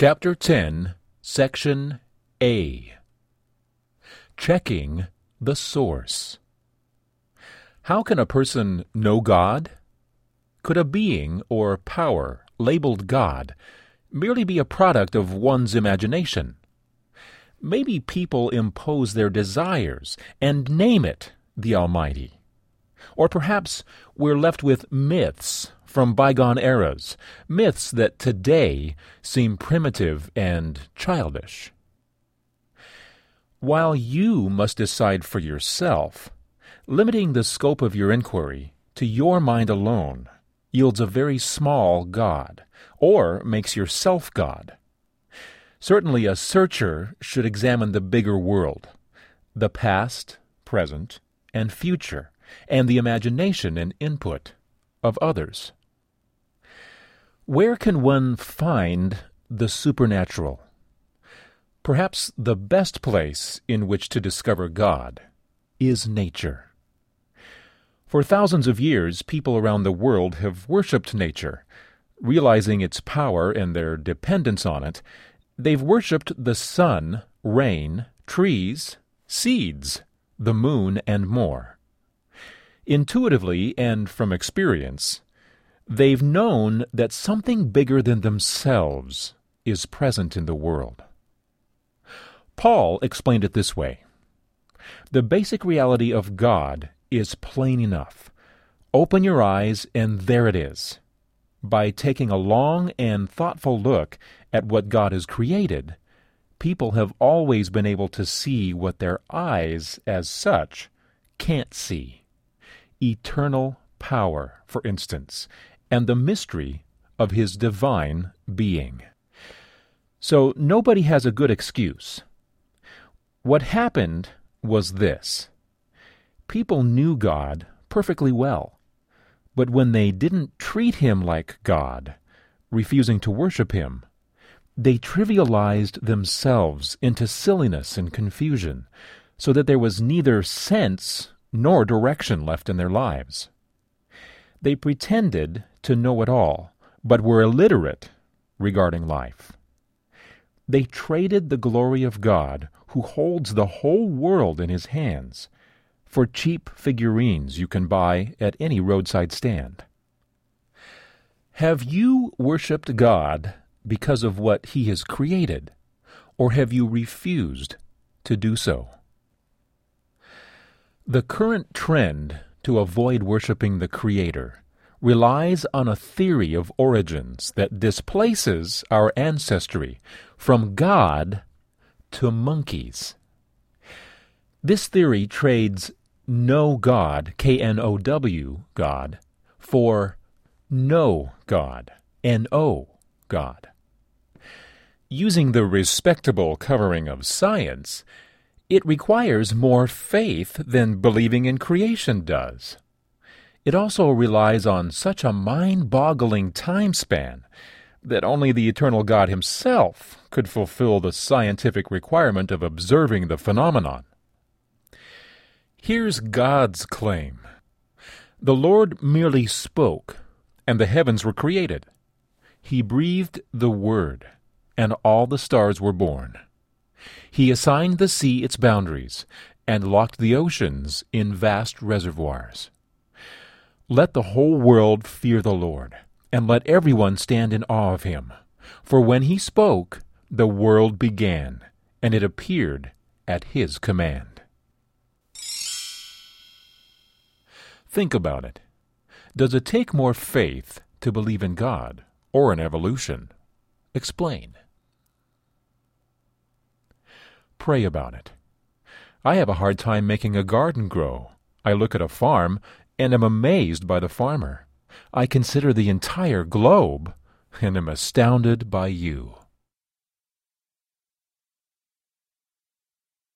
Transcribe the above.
Chapter 10, Section A Checking the Source. How can a person know God? Could a being or power labeled God merely be a product of one's imagination? Maybe people impose their desires and name it the Almighty. Or perhaps we're left with myths from bygone eras, myths that today seem primitive and childish. While you must decide for yourself, limiting the scope of your inquiry to your mind alone yields a very small God, or makes yourself God. Certainly, a searcher should examine the bigger world, the past, present, and future, and the imagination and input of others. Where can one find the supernatural? Perhaps the best place in which to discover God is nature. For thousands of years, people around the world have worshipped nature. Realizing its power and their dependence on it, they've worshipped the sun, rain, trees, seeds, the moon, and more. Intuitively and from experience, They've known that something bigger than themselves is present in the world. Paul explained it this way The basic reality of God is plain enough. Open your eyes, and there it is. By taking a long and thoughtful look at what God has created, people have always been able to see what their eyes, as such, can't see. Eternal power, for instance, and the mystery of his divine being. So nobody has a good excuse. What happened was this people knew God perfectly well, but when they didn't treat him like God, refusing to worship him, they trivialized themselves into silliness and confusion, so that there was neither sense nor direction left in their lives. They pretended to know it all, but were illiterate regarding life. They traded the glory of God, who holds the whole world in his hands, for cheap figurines you can buy at any roadside stand. Have you worshipped God because of what he has created, or have you refused to do so? The current trend to avoid worshiping the Creator relies on a theory of origins that displaces our ancestry from God to monkeys. This theory trades no God, K N O W, God, for no God, N O, God. Using the respectable covering of science, it requires more faith than believing in creation does. It also relies on such a mind boggling time span that only the eternal God Himself could fulfill the scientific requirement of observing the phenomenon. Here's God's claim The Lord merely spoke, and the heavens were created. He breathed the Word, and all the stars were born. He assigned the sea its boundaries, and locked the oceans in vast reservoirs. Let the whole world fear the Lord, and let everyone stand in awe of him. For when he spoke, the world began, and it appeared at his command. Think about it. Does it take more faith to believe in God or in evolution? Explain. Pray about it. I have a hard time making a garden grow. I look at a farm and am amazed by the farmer. I consider the entire globe and am astounded by you.